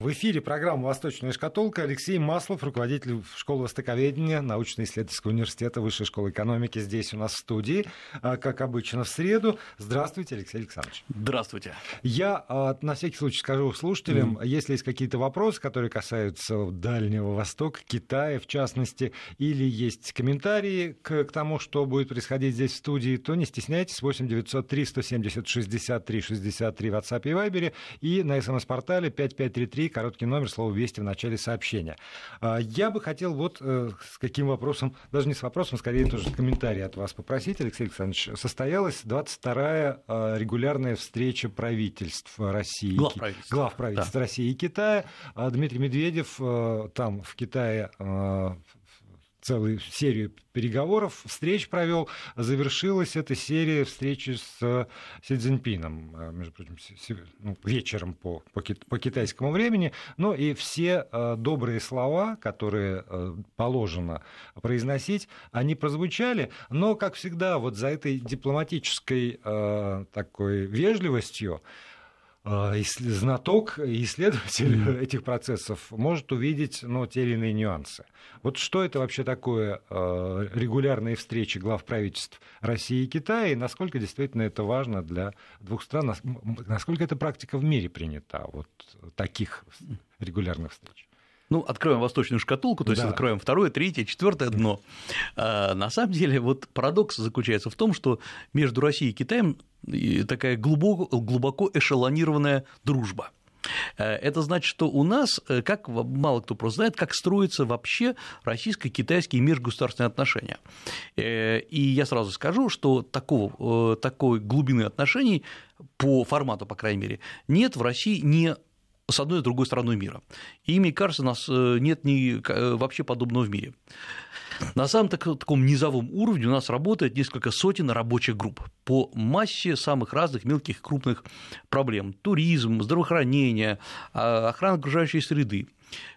В эфире программа «Восточная шкатулка». Алексей Маслов, руководитель школы востоковедения научно-исследовательского университета Высшей школы экономики, здесь у нас в студии, а, как обычно, в среду. Здравствуйте, Алексей Александрович. Здравствуйте. Я а, на всякий случай скажу слушателям, mm. если есть какие-то вопросы, которые касаются Дальнего Востока, Китая в частности, или есть комментарии к, к тому, что будет происходить здесь в студии, то не стесняйтесь, 8 903 170 63 63 в WhatsApp и Viber, и на смс-портале 5533 короткий номер, слово «Вести» в начале сообщения. А, я бы хотел вот э, с каким вопросом, даже не с вопросом, скорее тоже комментарий от вас попросить, Алексей Александрович. Состоялась 22-я а, регулярная встреча правительств России. Глав правительств. Глав правительств да. России и Китая. А, Дмитрий Медведев э, там в Китае целую серию переговоров, встреч провел. Завершилась эта серия встречи с Си Цзиньпином, э, между прочим, ну, вечером по, по, по китайскому времени. Но и все э, добрые слова, которые э, положено произносить, они прозвучали. Но, как всегда, вот за этой дипломатической такой вежливостью знаток и исследователь mm-hmm. этих процессов может увидеть ну, те или иные нюансы. Вот что это вообще такое а, регулярные встречи глав правительств России и Китая, и насколько действительно это важно для двух стран, насколько эта практика в мире принята, вот таких регулярных встреч? Ну, откроем восточную шкатулку, то есть да. откроем второе, третье, четвертое дно. А, на самом деле, вот парадокс заключается в том, что между Россией и Китаем такая глубоко, глубоко эшелонированная дружба. Э, это значит, что у нас, э, как мало кто просто знает, как строятся вообще российско-китайские межгосударственные отношения. Э, и я сразу скажу, что такого, такой глубины отношений по формату, по крайней мере, нет в России ни с одной и другой стороной мира. И мне кажется, у нас нет ни вообще подобного в мире. На самом таком низовом уровне у нас работает несколько сотен рабочих групп по массе самых разных мелких и крупных проблем. Туризм, здравоохранение, а, охрана окружающей среды.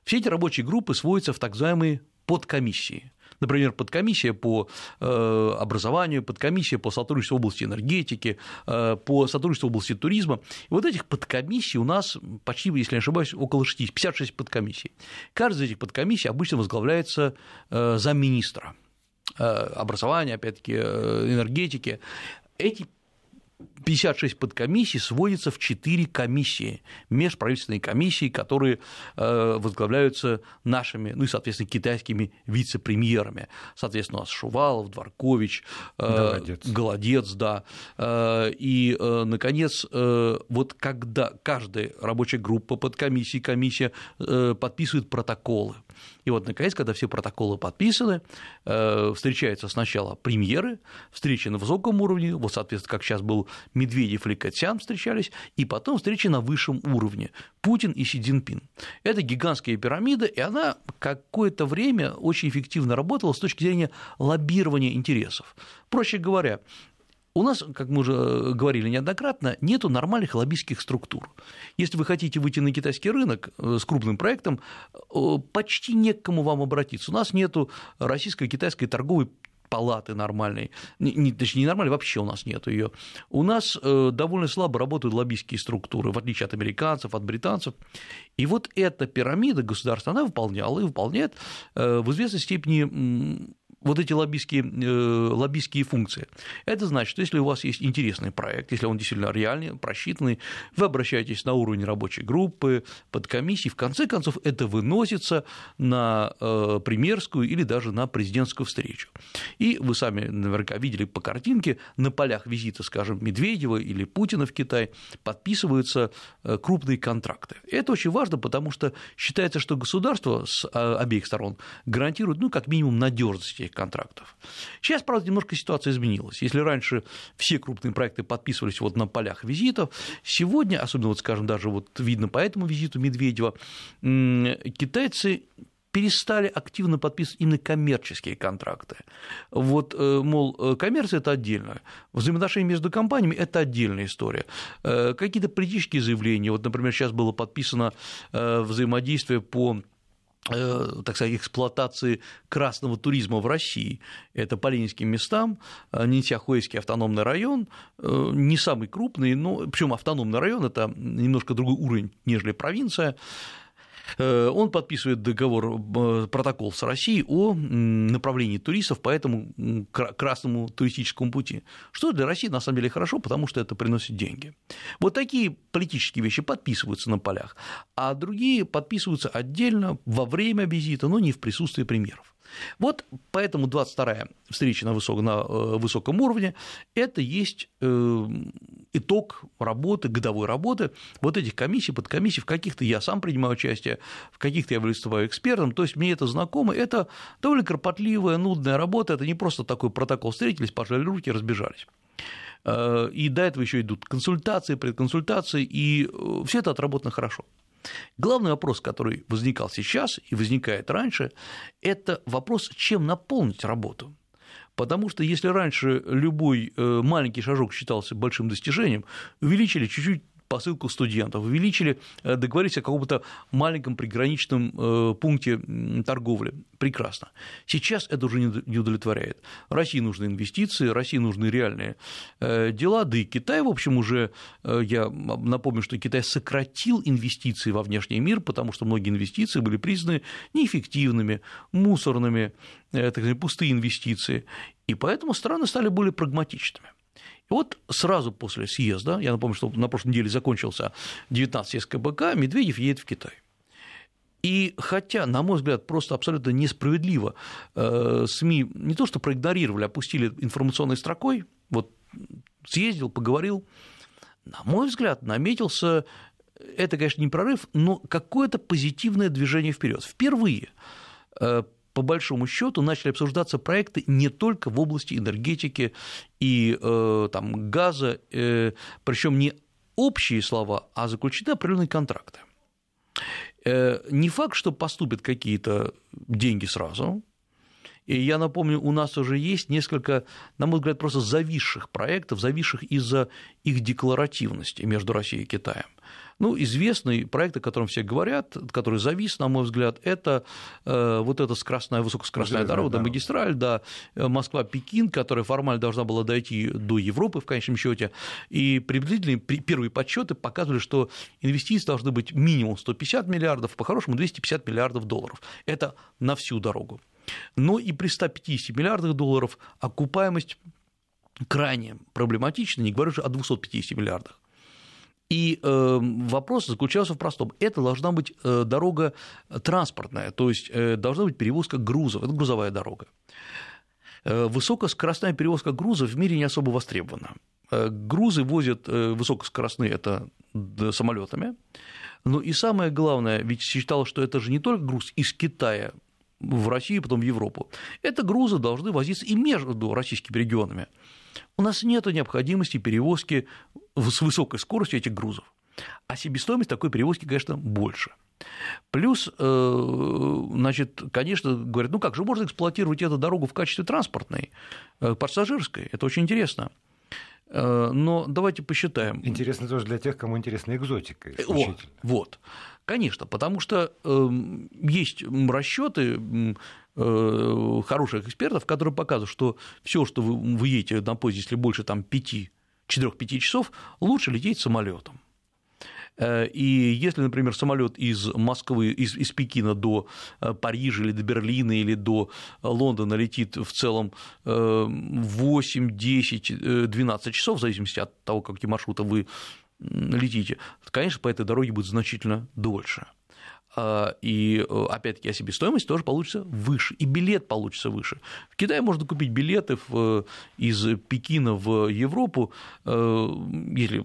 Все эти рабочие группы сводятся в так называемые подкомиссии например, подкомиссия по э, образованию, подкомиссия по сотрудничеству в области энергетики, э, по сотрудничеству в области туризма. И вот этих подкомиссий у нас почти, если не ошибаюсь, около 60, 56 подкомиссий. Каждая из этих подкомиссий обычно возглавляется э, замминистра образования, опять-таки, энергетики. Эти 56 подкомиссий сводится в 4 комиссии, межправительственные комиссии, которые э, возглавляются нашими, ну и, соответственно, китайскими вице-премьерами. Соответственно, у нас Шувалов, Дворкович, э, Голодец, Голодец да. Э, и, наконец, вот когда каждая рабочая группа, подкомиссия, комиссия подписывает протоколы, и вот, наконец, когда все протоколы подписаны, встречаются сначала премьеры, встречи на высоком уровне, вот, соответственно, как сейчас был Медведев и Катян встречались, и потом встречи на высшем уровне Путин и Си Цзиньпин. Это гигантская пирамида, и она какое-то время очень эффективно работала с точки зрения лоббирования интересов. Проще говоря, у нас, как мы уже говорили неоднократно, нет нормальных лоббистских структур. Если вы хотите выйти на китайский рынок э, с крупным проектом, э, почти не к кому вам обратиться. У нас нет российско-китайской торговой палаты нормальной, не, точнее, не нормальной, вообще у нас нет ее. У нас э, довольно слабо работают лоббистские структуры, в отличие от американцев, от британцев. И вот эта пирамида государства, она выполняла и выполняет э, в известной степени вот эти лоббистские, э, лоббистские функции. Это значит, что если у вас есть интересный проект, если он действительно реальный, просчитанный, вы обращаетесь на уровень рабочей группы, под комиссии, в конце концов это выносится на э, премьерскую или даже на президентскую встречу. И вы сами наверняка видели по картинке, на полях визита, скажем, Медведева или Путина в Китай подписываются э, крупные контракты. Это очень важно, потому что считается, что государство с обеих сторон гарантирует, ну, как минимум, надежность этих контрактов. Сейчас, правда, немножко ситуация изменилась. Если раньше все крупные проекты подписывались вот на полях визитов, сегодня, особенно, вот, скажем, даже вот видно по этому визиту Медведева, китайцы перестали активно подписывать именно коммерческие контракты. Вот, э, мол, э, коммерция – это отдельно, взаимоотношения между компаниями – это отдельная история. Э, какие-то политические заявления, вот, например, сейчас было подписано взаимодействие по так сказать, эксплуатации красного туризма в России. Это по ленинским местам, э, Нинтяхуэйский автономный район, э, не самый крупный, но причем автономный район – это немножко другой уровень, нежели провинция. Э, он подписывает договор, э, протокол с Россией о направлении туристов по этому красному туристическому пути, что для России на самом деле хорошо, потому что это приносит деньги. Вот такие политические вещи подписываются на полях, а другие подписываются отдельно во время визита, но не в присутствии премьеров. Вот поэтому 22-я встреча на высоком, на э, высоком уровне – это есть э, итог работы, годовой работы вот этих комиссий, подкомиссий, в каких-то я сам принимаю участие, в каких-то я выступаю экспертом, то есть мне это знакомо, это довольно кропотливая, нудная работа, это не просто такой протокол, встретились, пожали руки, разбежались. Э, и до этого еще идут консультации, предконсультации, и все это отработано хорошо. Главный вопрос, который возникал сейчас и возникает раньше, это вопрос, чем наполнить работу. Потому что если раньше любой э, маленький шажок считался большим достижением, увеличили чуть-чуть посылку студентов, увеличили, э, договорились о каком-то маленьком приграничном э, пункте торговли. Прекрасно. Сейчас это уже не удовлетворяет. России нужны инвестиции, России нужны реальные э, дела, да и Китай, в общем, уже, я напомню, что Китай сократил инвестиции во внешний мир, потому что многие инвестиции были признаны неэффективными, мусорными, так сказать, пустые инвестиции, и поэтому страны стали более прагматичными. Вот сразу после съезда, я напомню, что на прошлой неделе закончился 19 СКБК, Медведев едет в Китай. И хотя, на мой взгляд, просто абсолютно несправедливо э, СМИ не то что проигнорировали, опустили информационной строкой, вот съездил, поговорил, на мой взгляд, наметился, это, конечно, не прорыв, но какое-то позитивное движение вперед. Впервые э, по большому счету начали обсуждаться проекты не только в области энергетики и э, там, газа, э, причем не общие слова, а заключены определенные контракты. Э, не факт, что поступят какие-то деньги сразу. И я напомню, у нас уже есть несколько, на мой взгляд, просто зависших проектов, зависших из-за их декларативности между Россией и Китаем. Ну, известный проект, о котором все говорят, который завис, на мой взгляд, это э, вот эта скоростная, высокоскоростная дорога, да, магистраль, да, э, Москва-Пекин, которая формально должна была дойти до Европы в конечном счете, и приблизительные первые подсчеты показывали, что инвестиции должны быть минимум 150 миллиардов, по-хорошему 250 миллиардов долларов. Это на всю дорогу. Но и при 150 миллиардах долларов окупаемость крайне проблематична, не говорю уже о 250 миллиардах. И э, вопрос заключался в простом. Это должна быть э, дорога транспортная, то есть э, должна быть перевозка грузов, это грузовая дорога. Высокоскоростная перевозка грузов в мире не особо востребована. Грузы возят высокоскоростные это самолетами. Но и самое главное, ведь считалось, что это же не только груз из Китая в Россию, потом в Европу. Это грузы должны возиться и между российскими регионами. У нас нет необходимости перевозки с высокой скоростью этих грузов. А себестоимость такой перевозки, конечно, больше. Плюс, э, значит, конечно, говорят, ну как же можно эксплуатировать эту дорогу в качестве транспортной, э, пассажирской? Это очень интересно. Э, но давайте посчитаем. Интересно тоже для тех, кому интересна экзотика. Вот, вот, конечно, потому что эм, есть расчеты хороших экспертов, которые показывают, что все, что вы, вы едете на поезде, если больше там 5 4-5 часов, лучше лететь самолетом. Э, и если, например, самолет из Москвы, из, из Пекина до э, Парижа или до Берлина или до Лондона летит в целом 8, 10, 12 часов, в зависимости от того, какие маршруты вы летите, конечно, по этой дороге будет значительно дольше. А, и э, опять-таки а себестоимость тоже получится выше, и билет получится выше. В Китае можно купить билеты в, из Пекина в Европу, э, если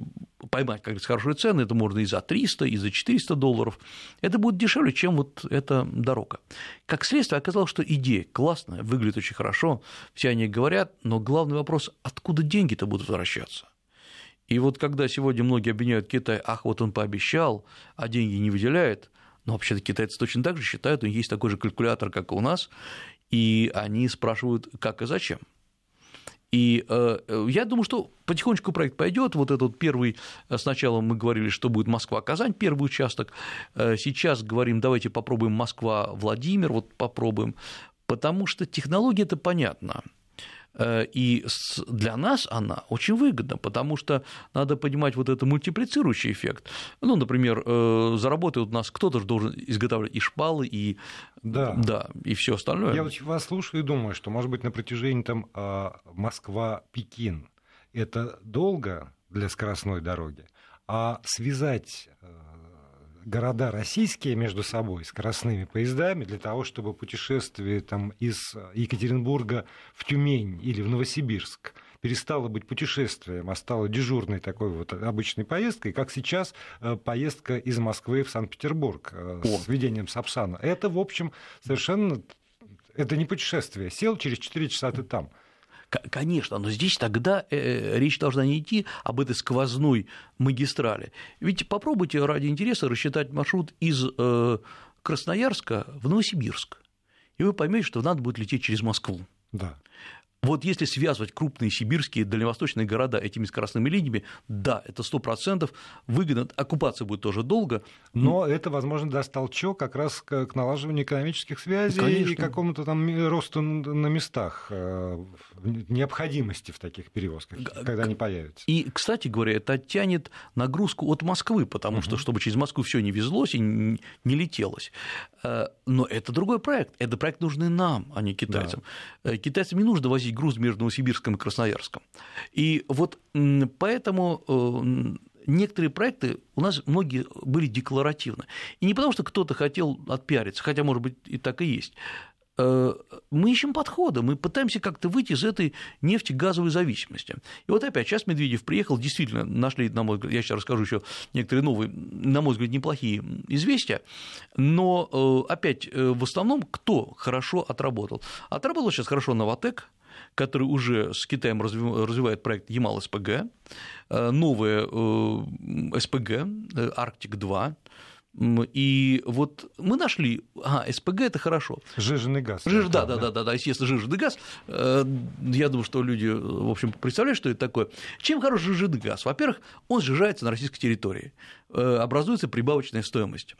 поймать, как говорится, хорошие цены, это можно и за 300, и за 400 долларов, это будет дешевле, чем вот эта дорога. Как следствие, оказалось, что идея классная, выглядит очень хорошо, все они говорят, но главный вопрос, откуда деньги-то будут возвращаться? И вот когда сегодня многие обвиняют Китай, ах, вот он пообещал, а деньги не выделяет, но вообще-то китайцы точно так же считают, у них есть такой же калькулятор, как и у нас, и они спрашивают, как и зачем. И э, я думаю, что потихонечку проект пойдет. Вот этот первый, э, сначала мы говорили, что будет Москва-Казань, первый участок. Э, сейчас говорим, давайте попробуем Москва-Владимир, вот попробуем. Потому что технология это понятна. Э, и для нас она очень выгодна, потому что надо понимать вот этот мультиплицирующий эффект. Ну, например, э, заработает у нас кто-то же должен изготавливать и шпалы, и, да. Да, и все остальное. Я вот вас слушаю и думаю, что, может быть, на протяжении там а, Москва-Пекин это долго для скоростной дороги, а связать э, города российские между собой скоростными поездами для того, чтобы путешествие там, из Екатеринбурга в Тюмень или в Новосибирск перестало быть путешествием, а стало дежурной такой вот обычной поездкой, как сейчас э, поездка из Москвы в Санкт-Петербург э, с введением Сапсана. Это, в общем, совершенно... Это не путешествие. Сел, через 4 часа ты там. Конечно, но здесь тогда э, э, речь должна не идти об этой сквозной магистрали. Ведь попробуйте ради интереса рассчитать маршрут из э, Красноярска в Новосибирск, и вы поймете, что надо будет лететь через Москву. Да. Вот если связывать крупные сибирские дальневосточные города этими скоростными линиями, да, это сто процентов выгодно, оккупация будет тоже долго. Но это, возможно, даст толчок как раз к налаживанию экономических связей Конечно. и какому-то там росту на местах, э, необходимости в таких перевозках, когда они появятся. И, кстати говоря, это оттянет нагрузку от Москвы, потому угу. что, чтобы через Москву все не везлось и не летелось. Э, но это другой проект. Это проект нужный нам, а не китайцам. Да. Э, китайцам не нужно возить груз между Новосибирском и Красноярском. И вот поэтому э, некоторые проекты у нас многие были декларативны. И не потому, что кто-то хотел отпиариться, хотя, может быть, и так и есть. Э, мы ищем подхода, мы пытаемся как-то выйти из этой нефтегазовой зависимости. И вот опять, сейчас Медведев приехал, действительно нашли, на мой взгляд, я сейчас расскажу еще некоторые новые, на мой взгляд, неплохие известия, но э, опять, в основном, кто хорошо отработал? Отработал сейчас хорошо Новотек, который уже с Китаем развивает проект Ямал-СПГ, э, новое э, СПГ, э, Арктик-2, и вот мы нашли, ага, СПГ это хорошо. Жиженый газ. Жиж, да, да, да, да, да, естественно, жиженый газ. Я думаю, что люди, в общем, представляют, что это такое. Чем хорош жиженый газ? Во-первых, он сжижается на российской территории, образуется прибавочная стоимость.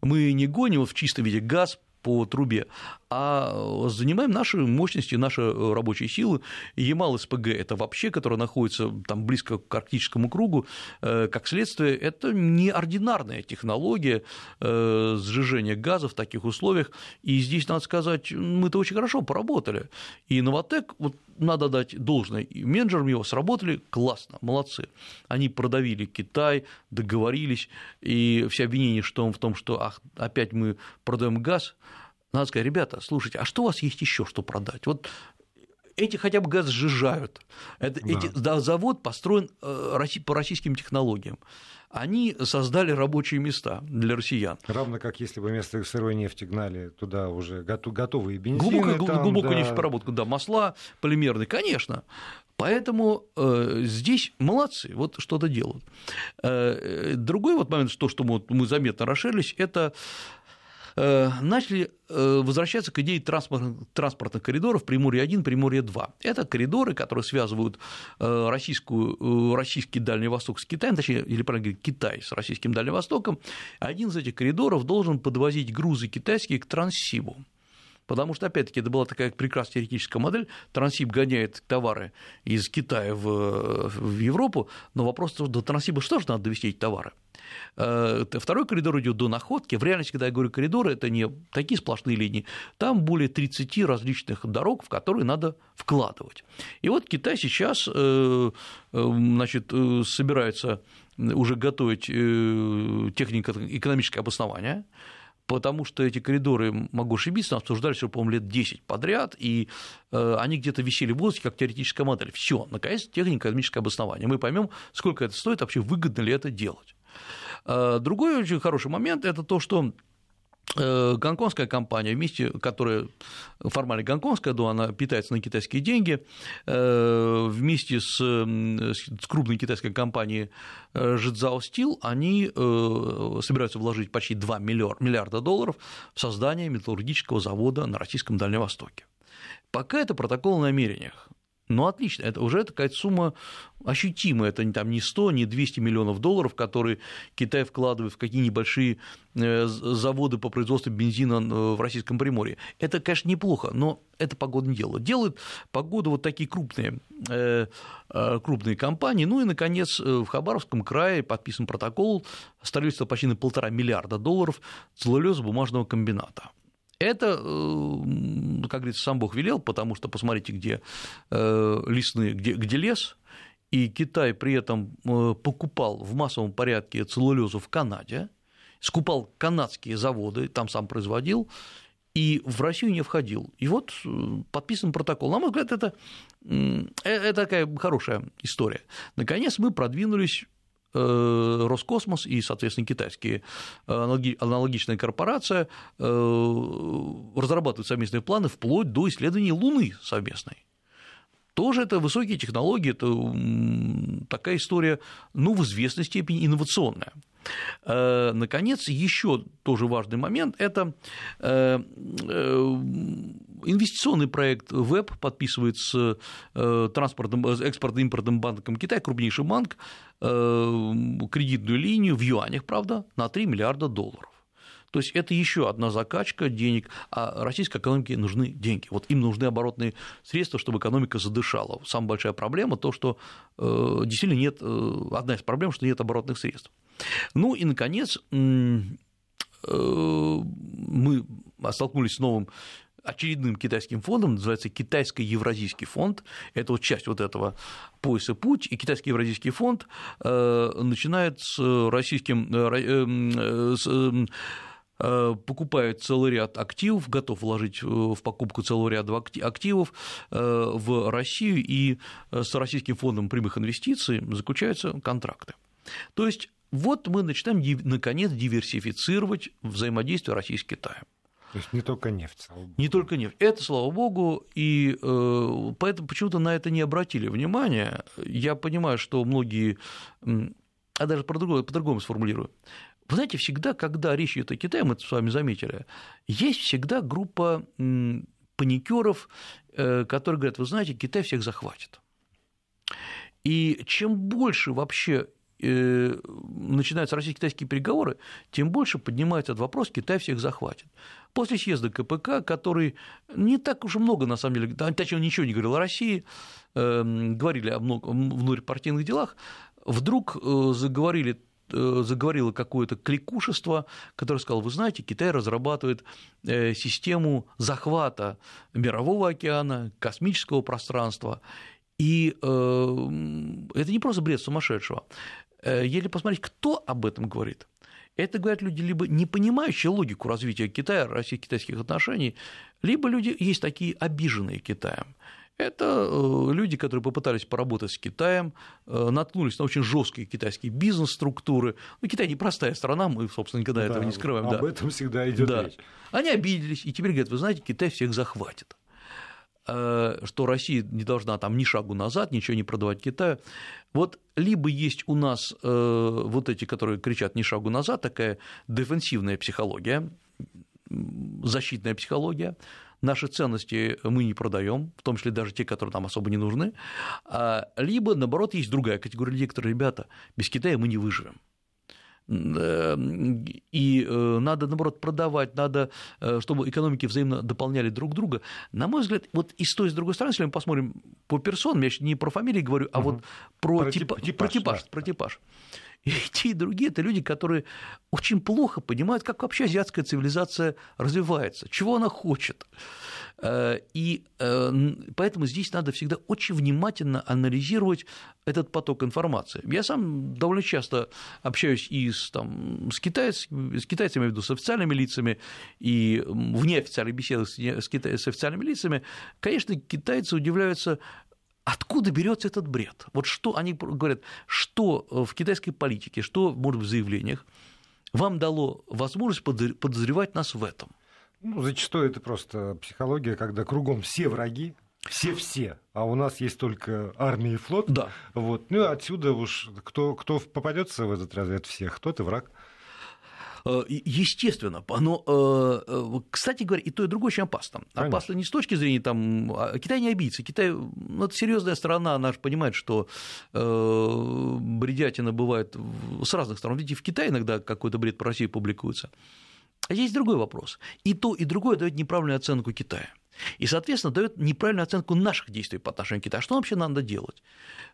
Мы не гоним в чистом виде газ по трубе, а занимаем наши мощности, наши рабочие силы. Ямал-СПГ – это вообще, которая находится там близко к арктическому кругу, э, как следствие, это неординарная технология э, сжижения газа в таких условиях, и здесь, надо сказать, мы-то очень хорошо поработали. И Новотек, вот надо дать должное, и менеджерам его сработали классно, молодцы. Они продавили Китай, договорились, и все обвинения что в том, что ах, опять мы продаем газ, надо сказать, ребята, слушайте, а что у вас есть еще что продать? Вот эти хотя бы газ сжижают. Это, да. Эти, да, завод построен э, по российским технологиям. Они создали рабочие места для россиян. Равно как если бы вместо сырой нефти гнали туда уже готовые бензины. Глубокая, там, глубокая да. нефтепереработка, да, масла полимерные, конечно. Поэтому э, здесь молодцы, вот что-то делают. Э, другой вот момент, то, что мы, мы заметно расширились, это начали э, возвращаться к идее транспортных, транспортных коридоров Приморье-1, Приморье-2. Это коридоры, которые связывают э, российскую, российский Дальний Восток с Китаем, точнее, или правильно говорить, Китай с российским Дальним Востоком. Один из этих коридоров должен подвозить грузы китайские к Транссибу. Потому что, опять-таки, это была такая прекрасная теоретическая модель. Транссиб гоняет товары из Китая в, в Европу, но вопрос, до Транссиба что же надо довести эти товары? Э, второй коридор идет до находки. В реальности, когда я говорю коридоры, это не такие сплошные линии. Там более 30 различных дорог, в которые надо вкладывать. И вот Китай сейчас э, э, значит, собирается уже готовить технико экономическое обоснование потому что эти коридоры, могу ошибиться, обсуждались уже, по-моему, лет 10 подряд, и э, они где-то висели в воздухе как теоретическая модель. Все, наконец, технико-экономическое обоснование. Мы поймем, сколько это стоит, вообще выгодно ли это делать. Э, другой очень хороший момент – это то, что гонконгская компания, вместе, которая формально гонконгская, но она питается на китайские деньги, э, вместе с, с крупной китайской компанией Жидзао э, Steel, они собираются вложить почти 2 миллиарда долларов в создание металлургического завода на российском Дальнем Востоке. Пока это протокол о намерениях. Ну, отлично, это уже такая сумма ощутимая, это там не 100, не 200 миллионов долларов, которые Китай вкладывает в какие небольшие э, заводы по производству бензина э, в Российском Приморье. Это, конечно, неплохо, но это погодное дело. Делают погоду вот такие крупные, э, крупные компании. Ну и, наконец, в Хабаровском крае подписан протокол строительства почти на полтора миллиарда долларов целлулезо-бумажного комбината. Это, как говорится, сам Бог велел, потому что посмотрите, где э, лесные, где, где лес, и Китай при этом э, покупал в массовом порядке целлулезу в Канаде, скупал канадские заводы, там сам производил, и в Россию не входил. И вот подписан протокол. На мой взгляд, это, это такая хорошая история. Наконец мы продвинулись Э, Роскосмос и, соответственно, китайские э, аналогичная корпорация э, разрабатывают совместные планы вплоть до исследований Луны совместной. Тоже это высокие технологии, это такая история, ну, в известной степени инновационная. Наконец, еще тоже важный момент – это инвестиционный проект ВЭБ подписывает с э, транспортным, экспортно-импортным банком Китая, крупнейший банк, э, кредитную линию в юанях, правда, на 3 миллиарда долларов. То есть это еще одна закачка денег, а российской экономике нужны деньги. Вот им нужны оборотные средства, чтобы экономика задышала. Самая большая проблема то, что э, действительно нет, одна из проблем, что нет оборотных средств. Ну и, наконец, мы столкнулись с новым очередным китайским фондом, называется Китайско-Евразийский фонд, это вот часть вот этого пояса «Путь», и Китайский-Евразийский фонд э, начинает с российским э, э, с покупает целый ряд активов, готов вложить в покупку целого ряда активов в Россию, и с Российским фондом прямых инвестиций заключаются контракты. То есть вот мы начинаем, наконец, диверсифицировать взаимодействие России с Китаем. То есть не только нефть, слава богу. Не только нефть. Это, слава богу, и э, поэтому почему-то на это не обратили внимания. Я понимаю, что многие, а даже по-другому, по-другому сформулирую. Вы знаете, всегда, когда речь идет о Китае, мы это с вами заметили, есть всегда группа паникеров, э, которые говорят, вы знаете, Китай всех захватит. И чем больше вообще Э, начинаются российско-китайские переговоры, тем больше поднимается этот вопрос, Китай всех захватит. После съезда КПК, который не так уж много, на самом деле, точнее, ничего не говорил о России, эм, говорили о внутрипартийных делах, вдруг э, заговорили э, заговорило какое-то кликушество, которое сказало, вы знаете, Китай разрабатывает систему захвата мирового океана, космического пространства, и это не просто бред сумасшедшего. Э, если посмотреть, кто об этом говорит, это говорят люди, либо не понимающие логику развития Китая, российско-китайских отношений, либо люди есть такие обиженные Китаем. Это э, люди, которые попытались поработать с Китаем, э, наткнулись на очень жесткие китайские бизнес-структуры. Ну, Китай непростая страна, мы, собственно, никогда да, этого не скрываем. Об да. этом всегда идет да. речь. Они обиделись, и теперь говорят, вы знаете, Китай всех захватит. Э, что Россия не должна там ни шагу назад, ничего не продавать Китаю. Вот либо есть у нас э, вот эти, которые кричат ни шагу назад, такая дефенсивная психология, защитная психология, наши ценности мы не продаем, в том числе даже те, которые нам особо не нужны, а, либо, наоборот, есть другая категория людей, которые, ребята, без Китая мы не выживем. Эм, и э, надо, наоборот, продавать, надо, э, чтобы экономики взаимно дополняли друг друга. На мой взгляд, вот и с той, и с другой стороны, если мы посмотрим по персонам, я не про фамилии говорю, а угу. вот про, про, типа, типаж, про типаж, да. про типаж. И те, и другие – это люди, которые очень плохо понимают, как вообще азиатская цивилизация развивается, чего она хочет. Э, и э, поэтому здесь надо всегда очень внимательно анализировать этот поток информации. Я сам довольно часто общаюсь и с, там, с, китайцами, с китайцами, имею в виду, с официальными лицами, и в неофициальных беседах с, китай, с официальными лицами. Конечно, китайцы удивляются, Откуда берется этот бред? Вот что они говорят, что в китайской политике, что, может, в заявлениях вам дало возможность подозревать нас в этом? Ну, зачастую это просто психология, когда кругом все враги, все-все, а у нас есть только армия и флот. Да. Вот. Ну, отсюда уж кто, кто попадется в этот разряд всех, тот и враг. Э, естественно, но, э, э, кстати говоря, и то, и другое очень опасно. Конечно. Опасно не с точки зрения, там, а, Китай не обидится, Китай, ну, это серьезная страна, она же понимает, что бредятина бывает с разных сторон. Видите, в Китае иногда какой-то бред по России публикуется. А есть другой вопрос. И то, и другое дает неправильную оценку Китая. И, соответственно, дает неправильную оценку наших действий по отношению к Китаю. Что вообще надо делать?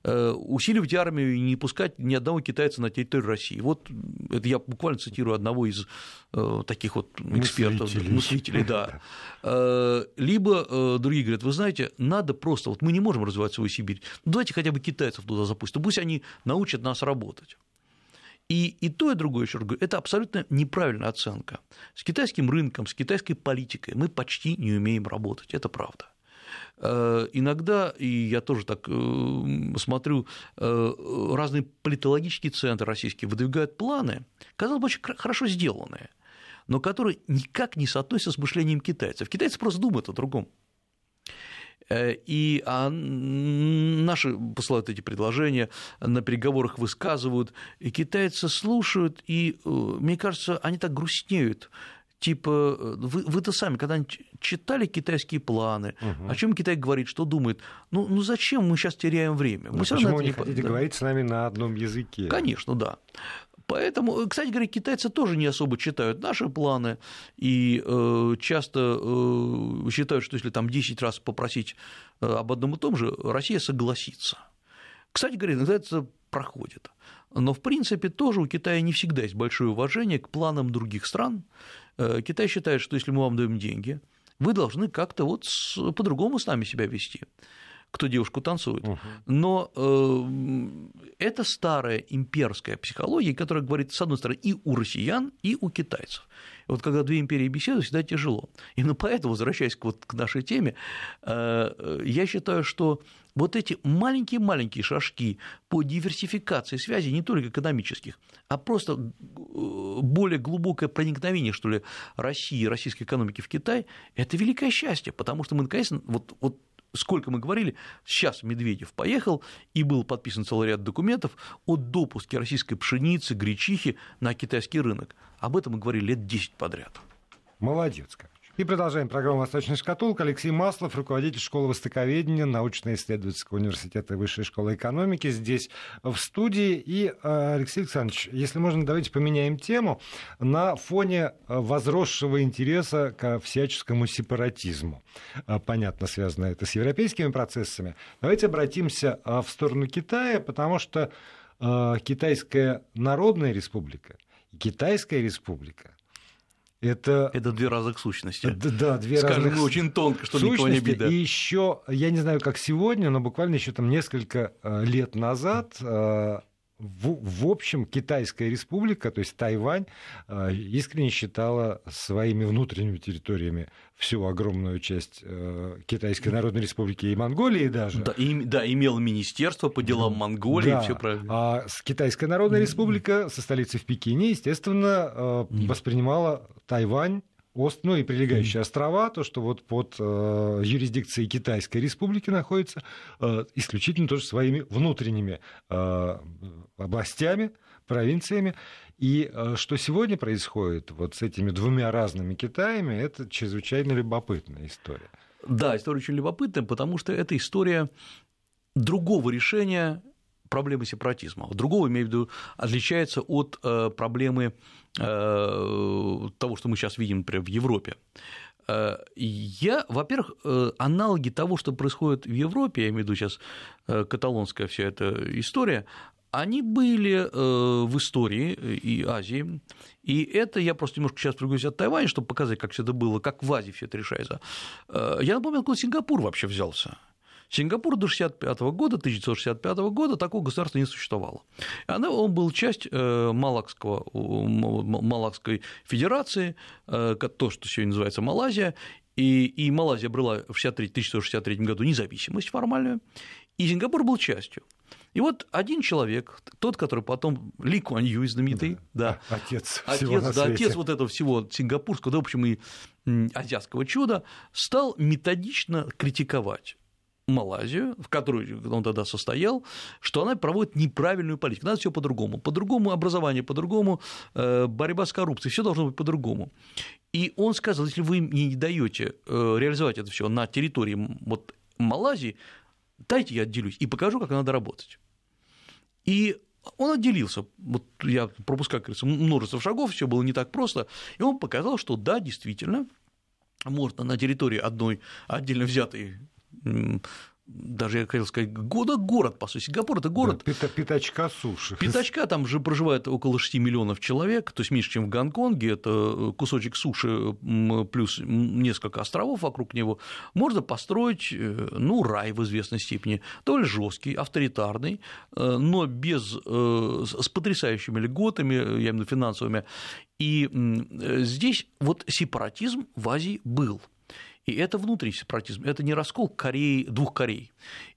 Э, усиливать армию и не пускать ни одного китайца на территорию России. Вот это я буквально цитирую одного из э, таких вот экспертов, мыслителей, мыслителей да. Э, либо другие говорят, вы знаете, надо просто, вот мы не можем развивать свою Сибирь, давайте хотя бы китайцев туда запустим, пусть они научат нас работать. И, и то, и другое, еще раз говорю, это абсолютно неправильная оценка. С китайским рынком, с китайской политикой мы почти не умеем работать, это правда. Э, иногда, и я тоже так э, смотрю, э, разные политологические центры российские выдвигают планы, казалось бы, очень хорошо сделанные, но которые никак не соотносятся с мышлением китайцев. Китайцы просто думают о другом. И а наши посылают эти предложения, на переговорах высказывают, и китайцы слушают, и, мне кажется, они так грустнеют типа, вы, вы-то сами когда-нибудь читали китайские планы, угу. о чем Китай говорит, что думает? Ну, ну зачем мы сейчас теряем время? Мы ну, почему вы не хотите да. говорить с нами на одном языке? Конечно, да. Поэтому, кстати говоря, китайцы тоже не особо читают наши планы и э, часто э, считают, что если там 10 раз попросить э, об одном и том же, Россия согласится. Кстати говоря, иногда это проходит. Но, в принципе, тоже у Китая не всегда есть большое уважение к планам других стран, Э, Китай считает, что если мы вам даем деньги, вы должны как-то вот по-другому с нами себя вести кто девушку танцует. Угу. Но э, это старая имперская психология, которая говорит, с одной стороны, и у россиян, и у китайцев. Вот когда две империи беседуют, всегда тяжело. Именно поэтому, возвращаясь к, вот, к нашей теме, э, я считаю, что вот эти маленькие-маленькие шажки по диверсификации связей, не только экономических, а просто э, более глубокое проникновение, что ли, России, российской экономики в Китай, это великое счастье, потому что мы, наконец, вот, вот сколько мы говорили, сейчас Медведев поехал, и был подписан целый ряд документов о допуске российской пшеницы, гречихи на китайский рынок. Об этом мы говорили лет 10 подряд. Молодец, как. И продолжаем программу «Восточная шкатулка». Алексей Маслов, руководитель школы востоковедения научно-исследовательского университета Высшей школы экономики, здесь в студии. И, э, Алексей Александрович, если можно, давайте поменяем тему. На фоне возросшего интереса к всяческому сепаратизму, э, понятно, связано это с европейскими процессами, давайте обратимся э, в сторону Китая, потому что Китайская Народная Республика Китайская Республика это... это две разных сущности. Да, две Скажем, разных очень тонко, чтобы никого не обидать. И еще, я не знаю, как сегодня, но буквально еще там несколько э, лет назад э, в, в общем, Китайская республика, то есть Тайвань, э, искренне считала своими внутренними территориями всю огромную часть э, Китайской Народной Республики и Монголии даже. Да, и, да имел министерство по делам Монголии, да, все правильно. А Китайская Народная Республика со столицей в Пекине, естественно, э, воспринимала Тайвань Ост, ну и прилегающие острова, то, что вот под э, юрисдикцией Китайской Республики находится, э, исключительно тоже своими внутренними э, областями, провинциями. И э, что сегодня происходит вот с этими двумя разными Китаями, это чрезвычайно любопытная история. Да, история очень любопытная, потому что это история другого решения проблемы сепаратизма. Другого, имею в виду, отличается от э, проблемы Э, того, что мы сейчас видим, например, в Европе. Э, я, во-первых, аналоги того, что происходит в Европе, я имею в виду сейчас каталонская вся эта история, они были в истории и Азии, и это я просто немножко сейчас прыгаюсь от Тайваня, чтобы показать, как все это было, как в Азии все это решается. Я напомню, откуда Сингапур вообще взялся. Сингапур до 1965 года, 1965 года такого государства не существовало. Она, он был часть э, Малакского, Малакской федерации, э, то, что сегодня называется Малайзия, и, и Малайзия брала в 1963 году независимость формальную, и Сингапур был частью. И вот один человек, тот, который потом Ли Куан Ю знаменитый, да, да. Отец, отец, всего да, отец вот этого всего сингапурского, да, в общем, и азиатского чуда, стал методично критиковать Малайзию, в которой он тогда состоял, что она проводит неправильную политику. Надо все по-другому. По-другому образование, по-другому э, борьба с коррупцией, все должно быть по-другому. И он сказал, если вы мне не даете э, реализовать это все на территории вот Малайзии, дайте я отделюсь и покажу, как надо работать. И он отделился. Вот я пропускаю, как говорится, множество шагов, все было не так просто. И он показал, что да, действительно, можно на территории одной отдельно взятой даже я хотел сказать, года город, по сути, Сингапур это город. Да, пятачка суши. Пятачка, там же проживает около 6 миллионов человек, то есть меньше, чем в Гонконге, это кусочек суши плюс несколько островов вокруг него. Можно построить, э, ну, рай в известной степени, довольно жесткий, авторитарный, э, но без, э, с потрясающими льготами, я имею в виду финансовыми. И здесь вот сепаратизм в Азии был. И это внутренний сепаратизм, это не раскол Кореи, двух Корей,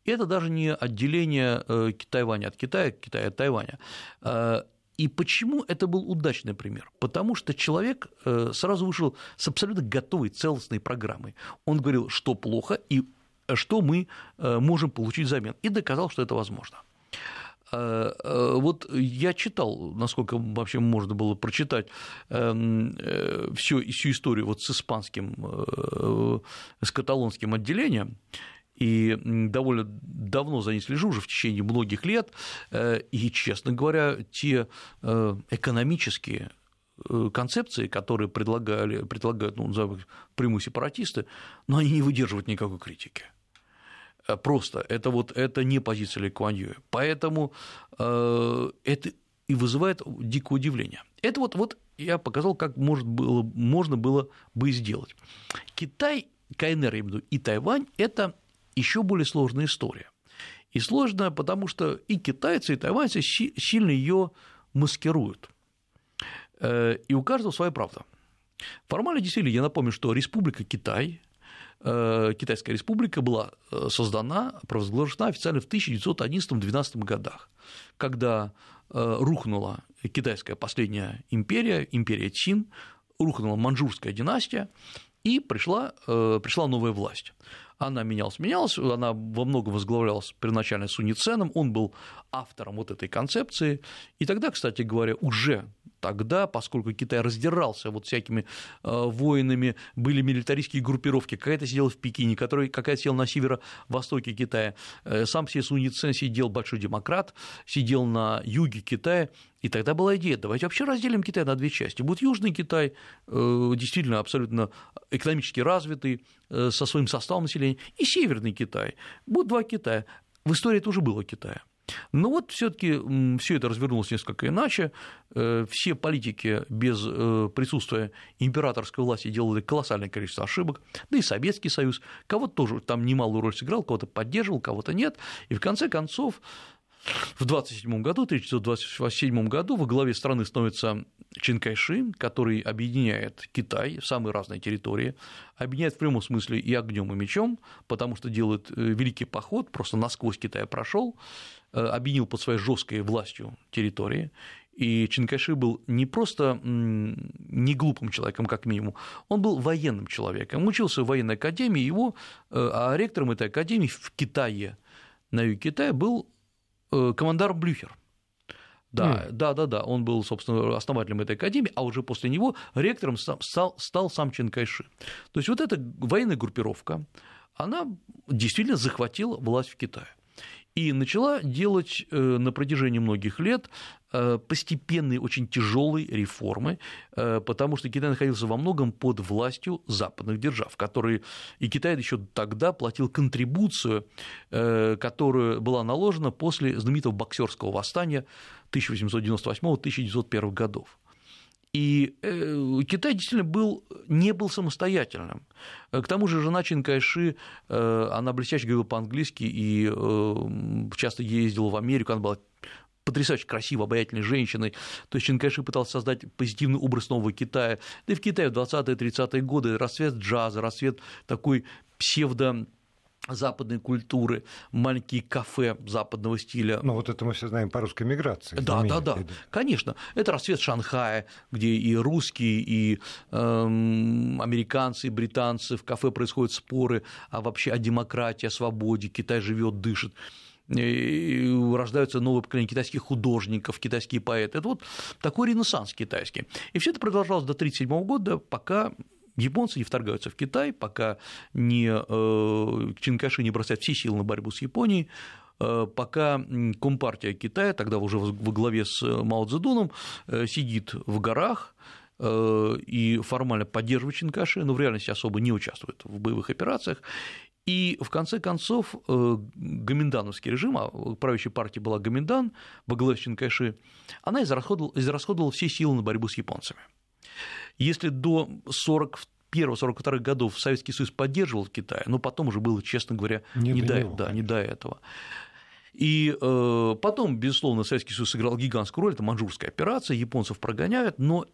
это даже не отделение э, Тайваня от Китая, Китая от Тайваня. Э, и почему это был удачный пример? Потому что человек э, сразу вышел с абсолютно готовой целостной программой. Он говорил, что плохо и что мы можем получить взамен, и доказал, что это возможно. Э, э, вот я читал, насколько вообще можно было прочитать эм, э, всю, всю историю вот с испанским, с каталонским отделением, и довольно давно за ней слежу, уже в течение многих лет, и, честно говоря, те экономические концепции, которые предлагали, предлагают, ну, прямые сепаратисты, но они не выдерживают никакой критики. Э, просто. Это вот это не позиция Ли Куан Ю. Поэтому э, это и вызывает дикое удивление. Это вот, вот я показал, как может было, можно было бы сделать. Китай, КНР, я имею в виду, и Тайвань – это еще более сложная история. И сложная, потому что и китайцы, и тайваньцы сильно ее маскируют. Э, и у каждого своя правда. Формально, действительно, я напомню, что Республика Китай Китайская республика была э, создана, провозглашена официально в 1911-12 годах, когда э, рухнула китайская последняя империя, империя Цин, рухнула манчжурская династия, и пришла, пришла новая власть. Она менялась, менялась, она во многом возглавлялась первоначально Сунь Ценом, он был автором вот этой концепции, и тогда, кстати говоря, уже тогда, поскольку Китай раздирался вот всякими э, воинами, были милитаристские группировки, какая-то сидела в Пекине, какая-то сидела на северо-востоке Китая, э, сам Си Сунь Цен сидел большой демократ, сидел на юге Китая, и тогда была идея, давайте вообще разделим Китай на две части. Будет Южный Китай, э, действительно абсолютно экономически развитый, со своим составом населения, и Северный Китай. Будет два Китая. В истории это уже было Китая. Но вот все-таки все это развернулось несколько иначе. Э, все политики без э, присутствия императорской власти делали колоссальное количество ошибок, да и Советский Союз кого-то тоже там немалую роль сыграл, кого-то поддерживал, кого-то нет. И в конце концов в 1927 году, 1927 году во главе страны становится Чин Кайши, который объединяет Китай, самые разные территории, объединяет в прямом смысле и огнем, и мечом, потому что делает э, великий поход, просто насквозь Китай прошел, э, объединил под своей жесткой властью территории, и Чин Кайши был не просто не глупым человеком, как минимум, он был военным человеком. Учился в военной академии, его, э, а ректором этой академии в Китае, на юге Китая, был командар Блюхер. Да, mm. да, да, да. Он был, собственно, основателем этой академии, а уже после него ректором стал, стал сам Чен Кайши. То есть вот эта военная группировка, она действительно захватила власть в Китае и начала делать э, на протяжении многих лет э, постепенные, очень тяжелые реформы, э, потому что Китай находился во многом под властью западных держав, которые и Китай еще тогда платил контрибуцию, которая была наложена после знаменитого боксерского восстания 1898-1901 годов. И э, Китай действительно был, не был самостоятельным. К тому же жена Чин Кайши, э, она блестяще говорила по-английски и э, часто ездила в Америку, она была потрясающе красивой, обаятельной женщиной. То есть Чин Кайши пытался создать позитивный образ нового Китая. Да и в Китае в 20-е-30-е годы расцвет джаза, расцвет такой псевдо западной культуры, маленькие кафе западного стиля. Ну, вот это мы все знаем по русской миграции. Да, да, да, конечно. Это расцвет Шанхая, где и русские, и эм, американцы, и британцы в кафе происходят споры а вообще о демократии, о свободе, Китай живет, дышит рождаются новые поколения китайских художников, китайские поэты. Это вот такой ренессанс китайский. И все это продолжалось до 1937 года, пока японцы не вторгаются в Китай, пока не, э, Чинкаши не бросает все силы на борьбу с Японией, э, пока Компартия Китая, тогда уже во главе с Мао Цзэдуном, э, сидит в горах, и формально поддерживает Чинкаши, но в реальности особо не участвует в боевых операциях. И в конце концов гоминдановский режим, а правящей партии была Гоминдан с Чинкайши, она израсходовала, израсходовала все силы на борьбу с японцами. Если до 41-42 годов Советский Союз поддерживал Китай, но потом уже было, честно говоря, не, не, до, него, да, не до этого. И э, потом, безусловно, Советский Союз сыграл гигантскую роль, это манжурская операция, японцев прогоняют, но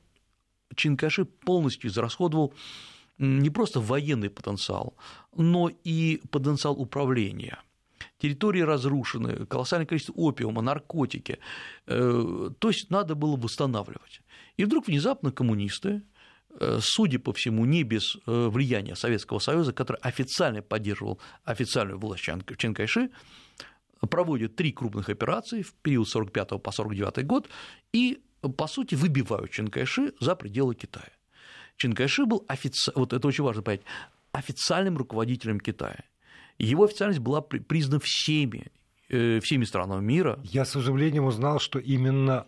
Чинкаши полностью израсходовал не просто военный потенциал, но и потенциал управления. Территории разрушены, колоссальное количество опиума, наркотики. Э, то есть надо было восстанавливать. И вдруг внезапно коммунисты, э, судя по всему, не без э, влияния Советского Союза, который официально поддерживал официальную власть Чан Кайши, проводят три крупных операции в период с 45 по 49 год и, по сути, выбивают Чан Кайши за пределы Китая. Чан Кайши был офици... вот это очень важно понять, официальным руководителем Китая. Его официальность была признана всеми, э, всеми странами мира. Я с удивлением узнал, что именно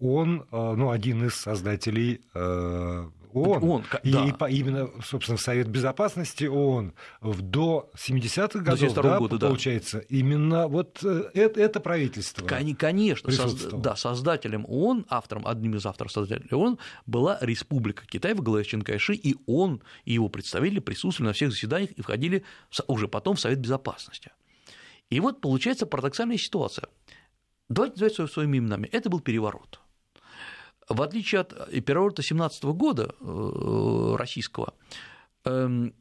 он, э, ну, один из создателей э, ООН. ООН и, да. и именно, собственно, в Совет Безопасности ООН в до 70-х годов, да, года, получается, да. именно вот э, это, это правительство. Конечно, соз... да, создателем ООН, автором, одним из авторов создателей ООН была Республика Китай в главе Ченкайши, и он и его представители присутствовали на всех заседаниях и входили уже потом в Совет Безопасности. И вот получается парадоксальная ситуация. Давайте называть своими именами. Это был переворот в отличие от переворота 17 года э, российского, эм,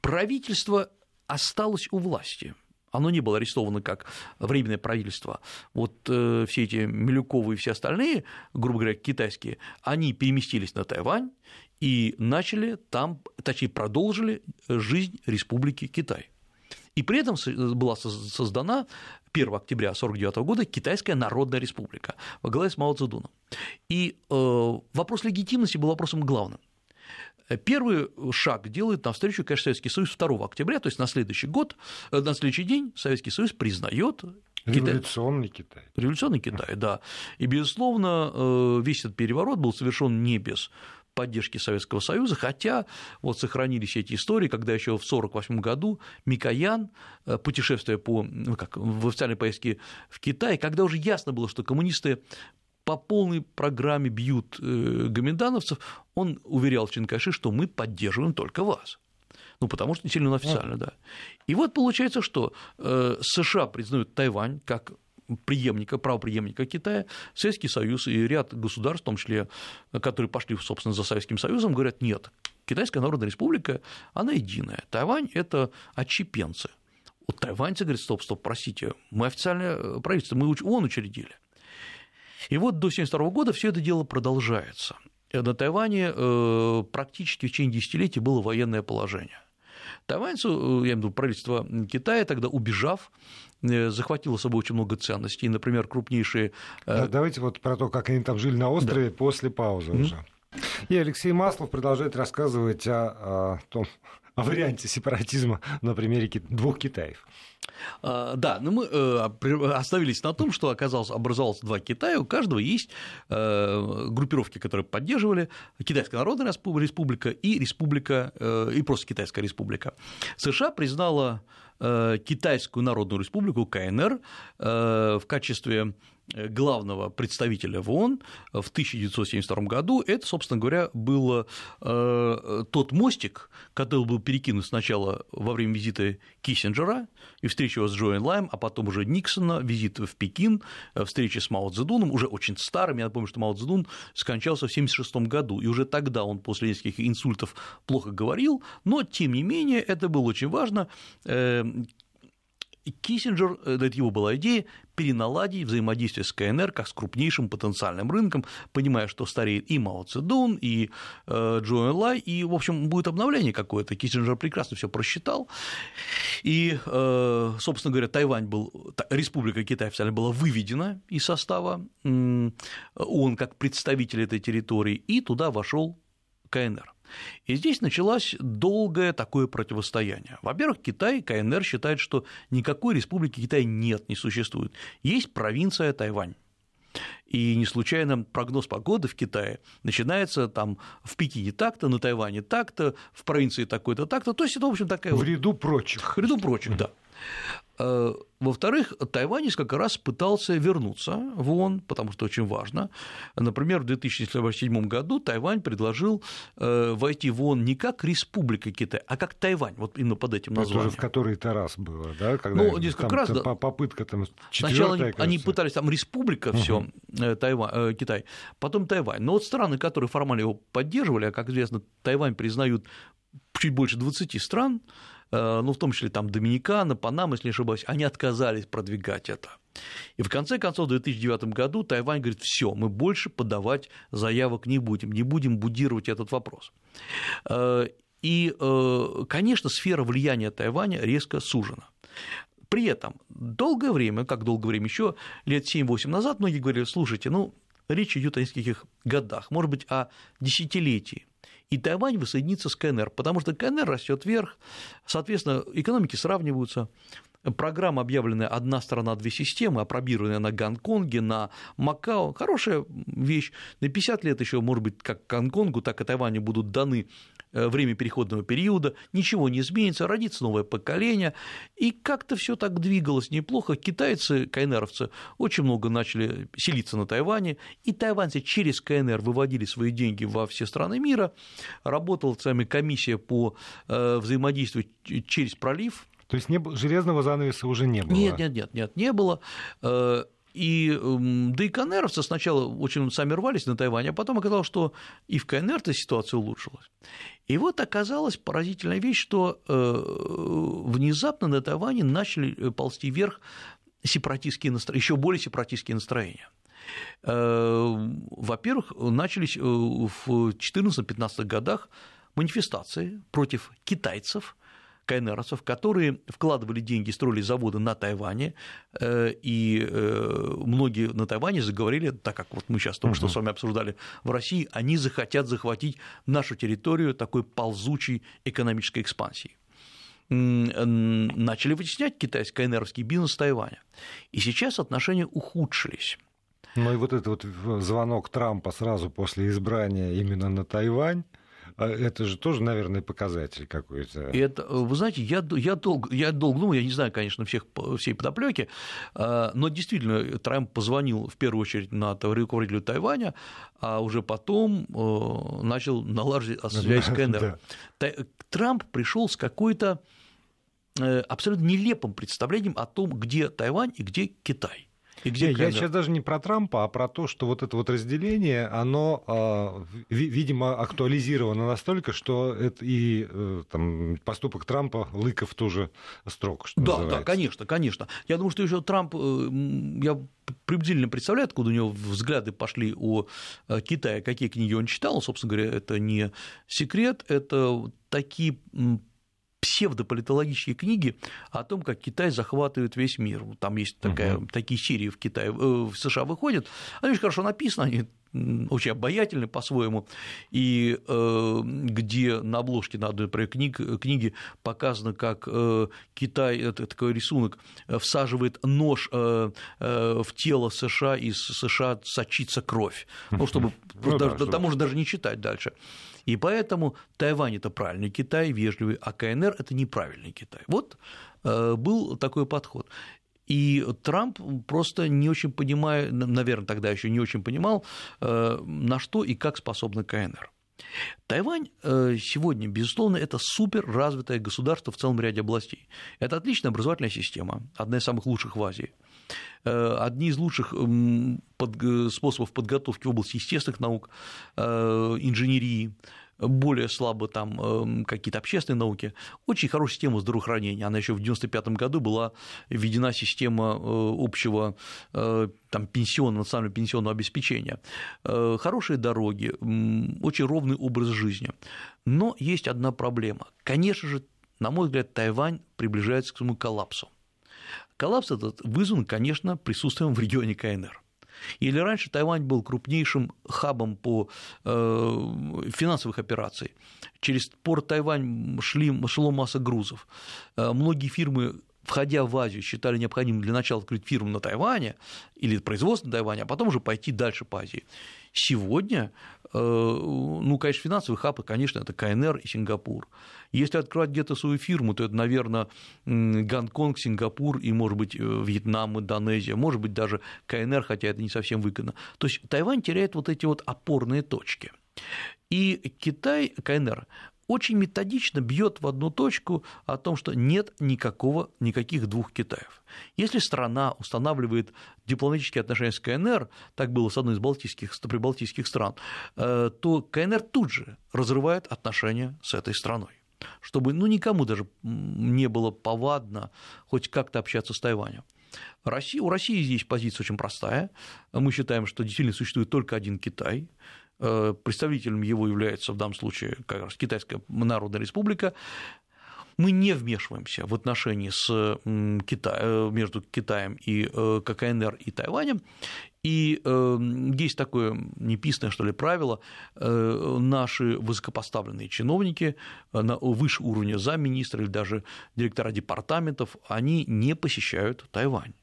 правительство осталось у власти. Оно не было арестовано как временное правительство. Вот э, все эти Милюковы и все остальные, грубо говоря, китайские, они переместились на Тайвань и начали там, точнее, продолжили жизнь Республики Китай. И при этом была создана 1 октября 1949 года Китайская Народная Республика во главе с Мао Цзэдуном. И э, вопрос легитимности был вопросом главным. Первый шаг делает навстречу, конечно, Советский Союз 2 октября, то есть на следующий год, э, на следующий день Советский Союз признает Революционный Китай. Революционный Китай, да. И, безусловно, э, весь этот переворот был совершен не без поддержки Советского Союза, хотя вот сохранились эти истории, когда еще в 1948 году Микоян, э, путешествуя по, ну, как, в официальной поездке в Китай, когда уже ясно было, что коммунисты по полной программе бьют э, гоминдановцев, он уверял Чинкаши, что мы поддерживаем только вас. Ну, потому что сильно официально, да. И вот получается, что э, США признают Тайвань как преемника, правопреемника Китая, Советский Союз и ряд государств, в том числе, которые пошли, собственно, за Советским Союзом, говорят, нет, Китайская Народная Республика, она единая, Тайвань – это отчепенцы. Вот тайваньцы говорят, стоп, стоп, простите, мы официальное правительство, мы ООН учредили. И вот до 1972 года все это дело продолжается. На Тайване э, практически в течение десятилетий было военное положение. Тайваньцы, э, я имею в виду правительство Китая, тогда убежав, э, захватило с собой очень много ценностей, например, крупнейшие... Э, давайте вот про то, как они там жили на острове да. после паузы mm-hmm. уже. И Алексей Маслов продолжает рассказывать о, о том, о варианте сепаратизма на примере двух Китаев. А, да, но мы остановились на том, что оказалось, образовалось два Китая, у каждого есть группировки, которые поддерживали Китайская Народная Республика и Республика, и просто Китайская Республика. США признала Китайскую Народную Республику, КНР, в качестве главного представителя в ООН в 1972 году, это, собственно говоря, был э, тот мостик, который был перекинут сначала во время визита Киссинджера и встречи с Джоэн Лайм, а потом уже Никсона, визит в Пекин, э, встречи с Мао Цзэдуном, уже очень старым, я напомню, что Мао Цзэдун скончался в 1976 году, и уже тогда он после нескольких инсультов плохо говорил, но, тем не менее, это было очень важно, Киссинджер, это его была идея, переналадить взаимодействие с КНР как с крупнейшим потенциальным рынком, понимая, что стареет и Мао Цзэдун, и э, Лай, и, в общем, будет обновление какое-то. Киссинджер прекрасно все просчитал. И, э, собственно говоря, Тайвань был, Республика Китай официально была выведена из состава ООН как представитель этой территории, и туда вошел КНР. И здесь началось долгое такое противостояние. Во-первых, Китай, КНР считает, что никакой республики Китай нет, не существует. Есть провинция Тайвань. И не случайно прогноз погоды в Китае начинается там в Пекине так-то, на Тайване так-то, в провинции такой-то так-то. То есть это, в общем, такая... В ряду прочих. В ряду прочих, да. Э, во-вторых, Тайвань несколько раз пытался вернуться в ООН, потому что очень важно. Например, в 2007 году Тайвань предложил э, войти в ООН не как Республика Китай, а как Тайвань, вот именно под этим названием. Это уже в который-то раз было, да? Когда ну, несколько раз, да. Попытка там Сначала они, они пытались, там Республика, угу. все э, Тайвань, Китай, потом Тайвань. Но вот страны, которые формально его поддерживали, а, как известно, Тайвань признают чуть больше 20 стран, ну, в том числе там Доминикана, Панама, если не ошибаюсь, они отказались продвигать это. И в конце концов, в 2009 году Тайвань говорит, все, мы больше подавать заявок не будем, не будем будировать этот вопрос. Э, и, э, конечно, сфера влияния Тайваня резко сужена. При этом долгое время, как долгое время, еще лет 7-8 назад многие говорили, слушайте, ну, речь идет о нескольких годах, может быть, о десятилетии и Тайвань воссоединится с КНР, потому что КНР растет вверх, соответственно, экономики сравниваются, программа, объявленная «Одна страна, две системы», опробированная на Гонконге, на Макао, хорошая вещь. На 50 лет еще, может быть, как Гонконгу, так и Тайваню будут даны Э, время переходного периода, ничего не изменится, родится новое поколение, и как-то все так двигалось неплохо. Китайцы, кайнеровцы очень много начали селиться на Тайване, и тайваньцы через КНР выводили свои деньги во все страны мира, работала сами комиссия по э, взаимодействию через пролив, то есть не, железного занавеса уже не было? Нет, нет, нет, нет, не было. Э, и, эм, да и КНРовцы сначала очень сами рвались на Тайвань, а потом оказалось, что и в КНР эта ситуация улучшилась. И вот оказалась поразительная вещь, что э, внезапно на Тайване начали э, ползти вверх сепаратистские настроения, еще более сепаратистские настроения. Во-первых, начались в 14-15 годах манифестации против китайцев, кайнеровцев, которые вкладывали деньги, строили заводы на Тайване, э, и э, многие на Тайване заговорили, так как вот мы сейчас только что с вами обсуждали в России, они захотят захватить нашу территорию такой ползучей экономической экспансией начали вытеснять китайско-энеровский бизнес Тайваня. И сейчас отношения ухудшились. Ну и вот этот вот звонок Трампа сразу после избрания именно на Тайвань, это же тоже, наверное, показатель какой-то. Это, вы знаете, я, я, долго, я долго думал, я не знаю, конечно, всех, всей подоплеки, а, но действительно Трамп позвонил в первую очередь на руководителю Тайваня, а уже потом э, начал налаживать связь с КНР. Трамп пришел с какой-то э, абсолютно нелепым представлением о том, где Тайвань и где Китай. И где я сейчас даже не про Трампа, а про то, что вот это вот разделение, оно, а, видимо, актуализировано настолько, что это и э, там, поступок Трампа Лыков тоже строк. Что да, называется. да, конечно, конечно. Я думаю, что еще Трамп, э, я приблизительно представляю, откуда у него взгляды пошли о э, Китае, какие книги он читал. Собственно говоря, это не секрет, это такие псевдополитологические книги о том, как Китай захватывает весь мир. Там есть такая, угу. такие серии в Китае, э, в США выходят, они очень хорошо написаны, они очень обаятельны по-своему, и э, где на обложке на одной например, книг, книги показано, как э, Китай, это такой рисунок, всаживает нож э, э, в тело США, и из США сочится кровь, ну, чтобы ну, даже, да, там можно даже не читать дальше. И поэтому Тайвань – это правильный Китай, вежливый, а КНР – это неправильный Китай. Вот э, был такой подход. И Трамп просто не очень понимая, наверное, тогда еще не очень понимал, э, на что и как способна КНР. Тайвань э, сегодня, безусловно, это супер развитое государство в целом ряде областей. Это отличная образовательная система, одна из самых лучших в Азии. Э, одни из лучших способов подготовки в области естественных наук, инженерии, более слабо там эм, какие-то общественные науки. Очень хорошая система здравоохранения. Она еще в 1995 году была введена система э, общего э, там, пенсионного, национального пенсионного обеспечения. Э, хорошие дороги, очень ровный образ жизни. Но есть одна проблема. Конечно же, на мой взгляд, Тайвань приближается к своему коллапсу. Коллапс этот вызван, конечно, присутствием в регионе КНР. Или раньше Тайвань был крупнейшим хабом по э, финансовых операций. Через порт Тайвань шли, шло масса грузов. Э, многие фирмы входя в Азию, считали необходимым для начала открыть фирму на Тайване или производство на Тайване, а потом уже пойти дальше по Азии. Сегодня, ну, конечно, финансовый хаб, конечно, это КНР и Сингапур. Если открывать где-то свою фирму, то это, наверное, Гонконг, Сингапур и, может быть, э, Вьетнам, Индонезия, может быть, даже КНР, хотя это не совсем выгодно. То есть Тайвань теряет вот эти вот опорные точки. И Китай, КНР, очень методично бьет в одну точку о том, что нет никакого, никаких двух Китаев. Если страна устанавливает дипломатические отношения с КНР, так было с одной из балтийских, прибалтийских стран, э, то КНР тут же разрывает отношения с этой страной чтобы ну, никому даже не было повадно хоть как-то общаться с Тайванем. Россия, у России здесь позиция очень простая. Мы считаем, что действительно существует только один Китай. Э, представителем его является в данном случае как раз Китайская Народная Республика. Мы не вмешиваемся в отношении с Кита... Э, между Китаем и э, ККНР и Тайванем. И есть такое неписанное, что ли, правило, наши высокопоставленные чиновники на выше уровня замминистра или даже директора департаментов, они не посещают Тайвань.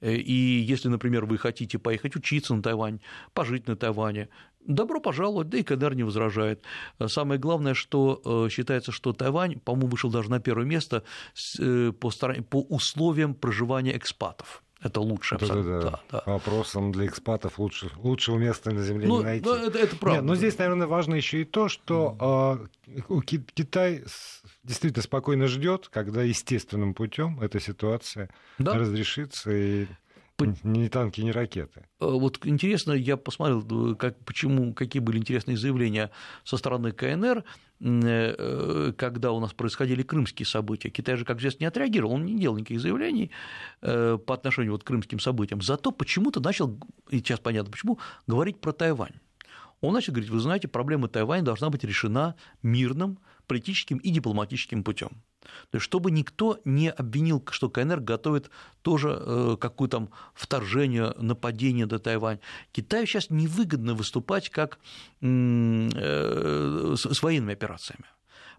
И если, например, вы хотите поехать учиться на Тайвань, пожить на Тайване, Добро пожаловать, да и КНР не возражает. Самое главное, что э, считается, что Тайвань, по-моему, вышел даже на первое место э, по, по условиям проживания экспатов. Это лучше абсолютно. Да, да, да. да. Вопросом для экспатов лучше, лучшего места на Земле ну, не найти. это, это правда. Нет, но здесь, наверное, важно еще и то, что э, Китай действительно спокойно ждет, когда естественным путем эта ситуация да? разрешится и ни танки, ни ракеты. Э, вот интересно, я посмотрел, как, почему, какие были интересные заявления со стороны КНР, э, когда у нас происходили крымские события. Китай же, как известно, не отреагировал, он не делал никаких заявлений э, по отношению вот к крымским событиям. Зато почему-то начал, и сейчас понятно почему, говорить про Тайвань. Он начал говорить, вы знаете, проблема Тайваня должна быть решена мирным, политическим и дипломатическим путем. То есть, чтобы никто не обвинил, что КНР готовит тоже э, какое-то вторжение, нападение на Тайвань. Китаю сейчас невыгодно выступать как э, с военными операциями.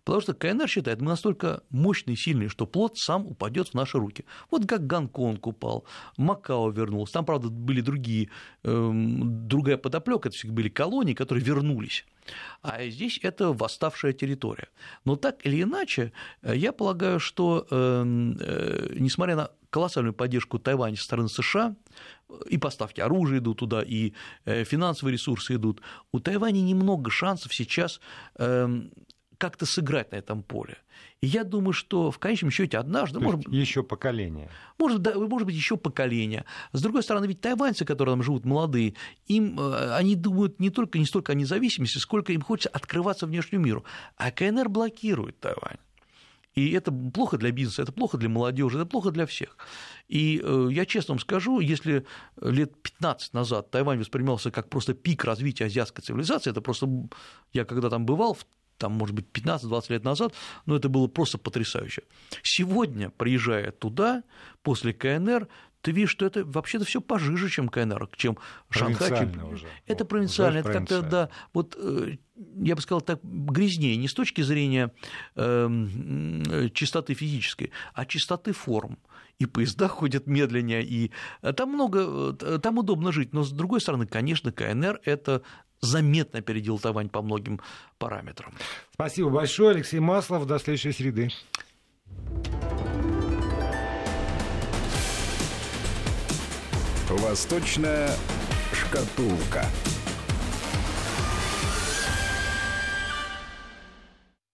Потому что КНР считает, мы настолько мощные и сильные, что плод сам упадет в наши руки. Вот как Гонконг упал, Макао вернулся. Там, правда, были другие, эм, другая подоплека, это все были колонии, которые вернулись. А здесь это восставшая территория. Но так или иначе, э, я полагаю, что эм, э, несмотря на колоссальную поддержку Тайваня со стороны США, и поставки оружия идут туда, и э, финансовые ресурсы идут. У Тайваня немного шансов сейчас эм, как-то сыграть на этом поле. И я думаю, что в конечном счете однажды, То может еще поколение. Может, да, может быть, еще поколение. С другой стороны, ведь тайваньцы, которые там живут молодые, им, э, они думают не только не столько о независимости, сколько им хочется открываться внешнему миру. А КНР блокирует Тайвань. И это плохо для бизнеса, это плохо для молодежи, это плохо для всех. И э, я честно вам скажу, если лет 15 назад Тайвань воспринимался как просто пик развития азиатской цивилизации, это просто я когда там бывал в там, может быть, 15-20 лет назад, но это было просто потрясающе. Сегодня, приезжая туда, после КНР, ты видишь, что это вообще-то все пожиже, чем КНР, чем Шанхай. Уже. Это провинциально, это как-то, да, вот э, я бы сказал так, грязнее, не с точки зрения э, чистоты физической, а чистоты форм. И поезда ходят медленнее, и там много, э, там удобно жить, но с другой стороны, конечно, КНР – это заметно опередил Тайвань по многим параметрам. Спасибо большое, Алексей Маслов. До следующей среды. Восточная шкатулка.